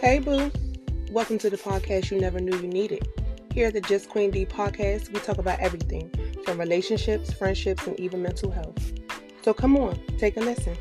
Hey, Boo. Welcome to the podcast you never knew you needed. Here at the Just Queen Dee podcast, we talk about everything from relationships, friendships, and even mental health. So come on, take a listen.